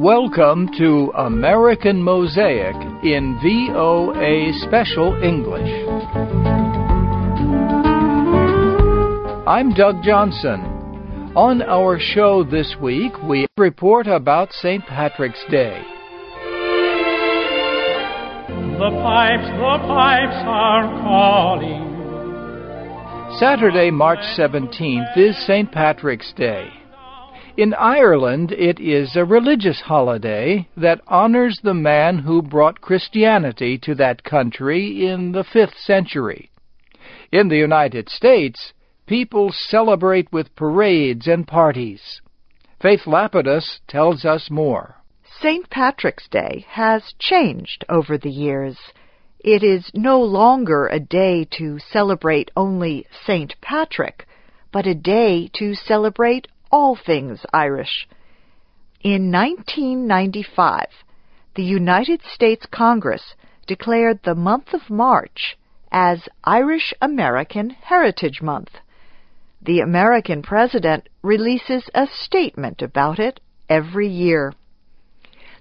Welcome to American Mosaic in VOA Special English. I'm Doug Johnson. On our show this week, we report about St. Patrick's Day. The pipes, the pipes are calling. Saturday, March 17th is St. Patrick's Day. In Ireland, it is a religious holiday that honors the man who brought Christianity to that country in the 5th century. In the United States, people celebrate with parades and parties. Faith Lapidus tells us more. St. Patrick's Day has changed over the years. It is no longer a day to celebrate only St. Patrick, but a day to celebrate all things Irish. In 1995, the United States Congress declared the month of March as Irish American Heritage Month. The American president releases a statement about it every year.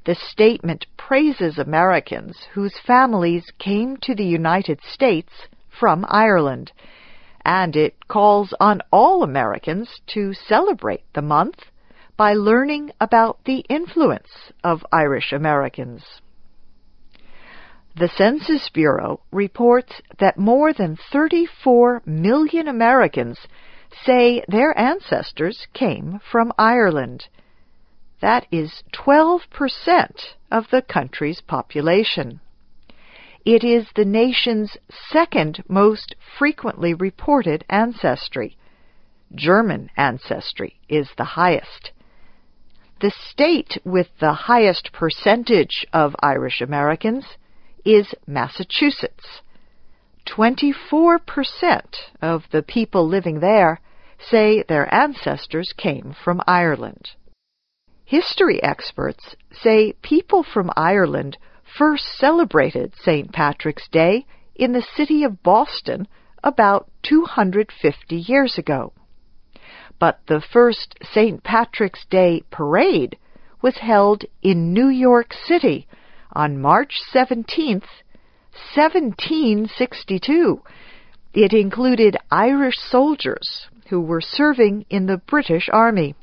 The statement praises Americans whose families came to the United States from Ireland and it calls on all Americans to celebrate the month by learning about the influence of Irish Americans. The Census Bureau reports that more than 34 million Americans say their ancestors came from Ireland. That is 12% of the country's population. It is the nation's second most frequently reported ancestry. German ancestry is the highest. The state with the highest percentage of Irish Americans is Massachusetts. 24% of the people living there say their ancestors came from Ireland. History experts say people from Ireland first celebrated St. Patrick's Day in the city of Boston about 250 years ago. But the first St. Patrick's Day parade was held in New York City on March 17, 1762. It included Irish soldiers who were serving in the British Army.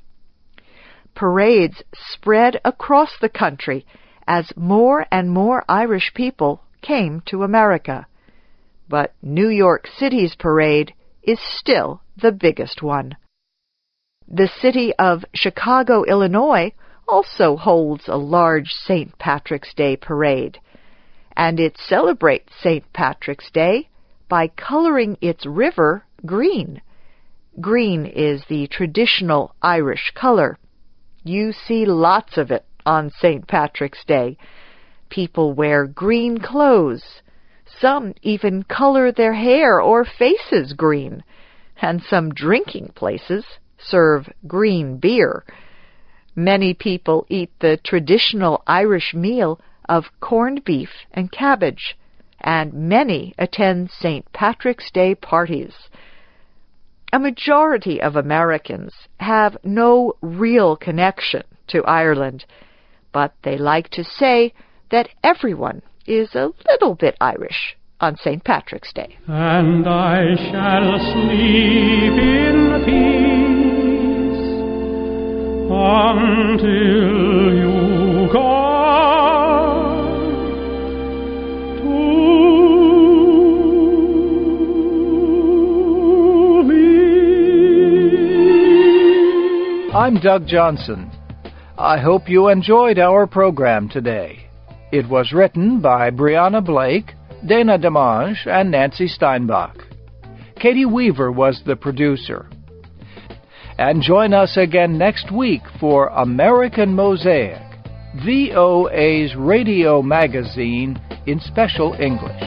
Parades spread across the country as more and more Irish people came to America. But New York City's parade is still the biggest one. The city of Chicago, Illinois also holds a large St. Patrick's Day parade, and it celebrates St. Patrick's Day by coloring its river green. Green is the traditional Irish color. You see lots of it on St. Patrick's Day. People wear green clothes. Some even color their hair or faces green. And some drinking places serve green beer. Many people eat the traditional Irish meal of corned beef and cabbage, and many attend St. Patrick's Day parties. A majority of Americans have no real connection to Ireland but they like to say that everyone is a little bit Irish on St. Patrick's Day. And I shall sleep in peace until you come to me. I'm Doug Johnson. I hope you enjoyed our program today. It was written by Brianna Blake, Dana Demange, and Nancy Steinbach. Katie Weaver was the producer. And join us again next week for American Mosaic, VOA's radio magazine in special English.